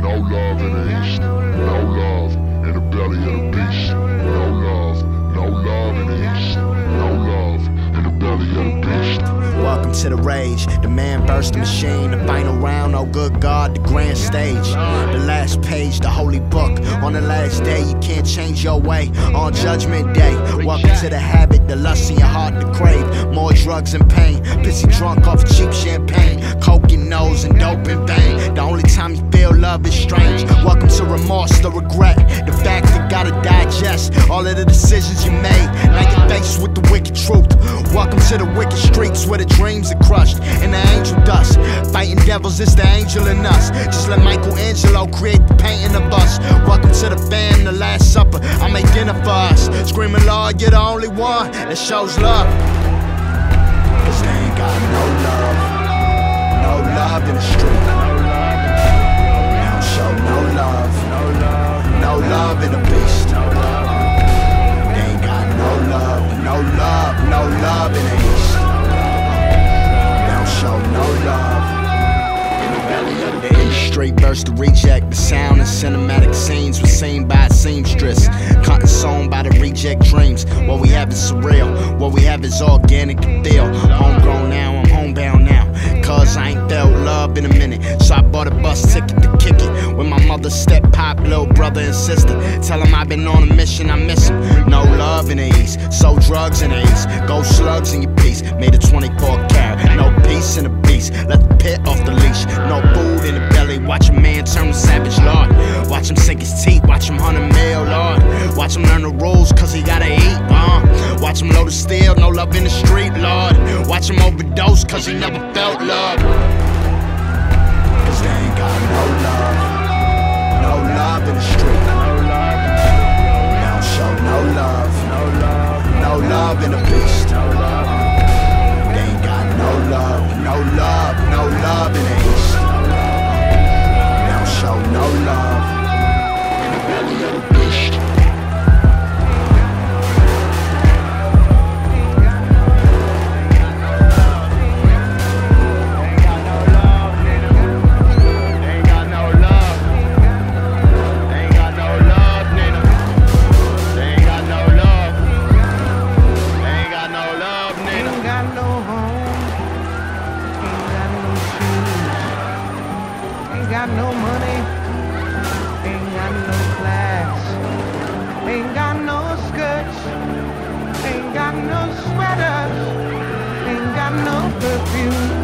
no love in the east. No love in the belly of the beast. To the rage. The man burst the machine. The final round, oh good God, the grand stage. The last page, the holy book. On the last day, you can't change your way. On judgment day, welcome to the habit, the lust in your heart to crave. More drugs and pain. Pissy drunk off cheap champagne. Coke in nose and dope in vein. The only time you feel love is strange. Welcome to remorse, the regret. Gotta digest all of the decisions you made. Now you're faced with the wicked truth. Welcome to the wicked streets where the dreams are crushed and the angel dust. Fighting devils, it's the angel in us. Just let Michelangelo create the painting of us. Welcome to the band, the last supper. I make dinner for us. Screaming, Lord, you're the only one that shows love. Cause they ain't got no love. No love in the street. Straight verse to reject the sound and cinematic scenes was seen by a seamstress. Cotton sewn by the reject dreams. What we have is surreal. What we have is organic to feel. Homegrown now, I'm homebound now. Cause I ain't felt love in a minute. So I bought a bus ticket to kick it. With my mother, step pop, little brother and sister. Tell them I've been on a mission, I miss them. No love in the east. Sold drugs in the east. Gold slugs in your piece. Made a 24 carat. No peace in the beast. Let Watch him sink his teeth. Watch him hunt a meal, Lord. Watch him learn the rules, cause he gotta eat, uh. Watch him load a steel. No love in the street, Lord. Watch him overdose, cause he never felt love. Cause they ain't got no love. No love in the street. They don't show no love. No love in the beast. Got no money, ain't got no class, ain't got no skirts, ain't got no sweaters, ain't got no perfume,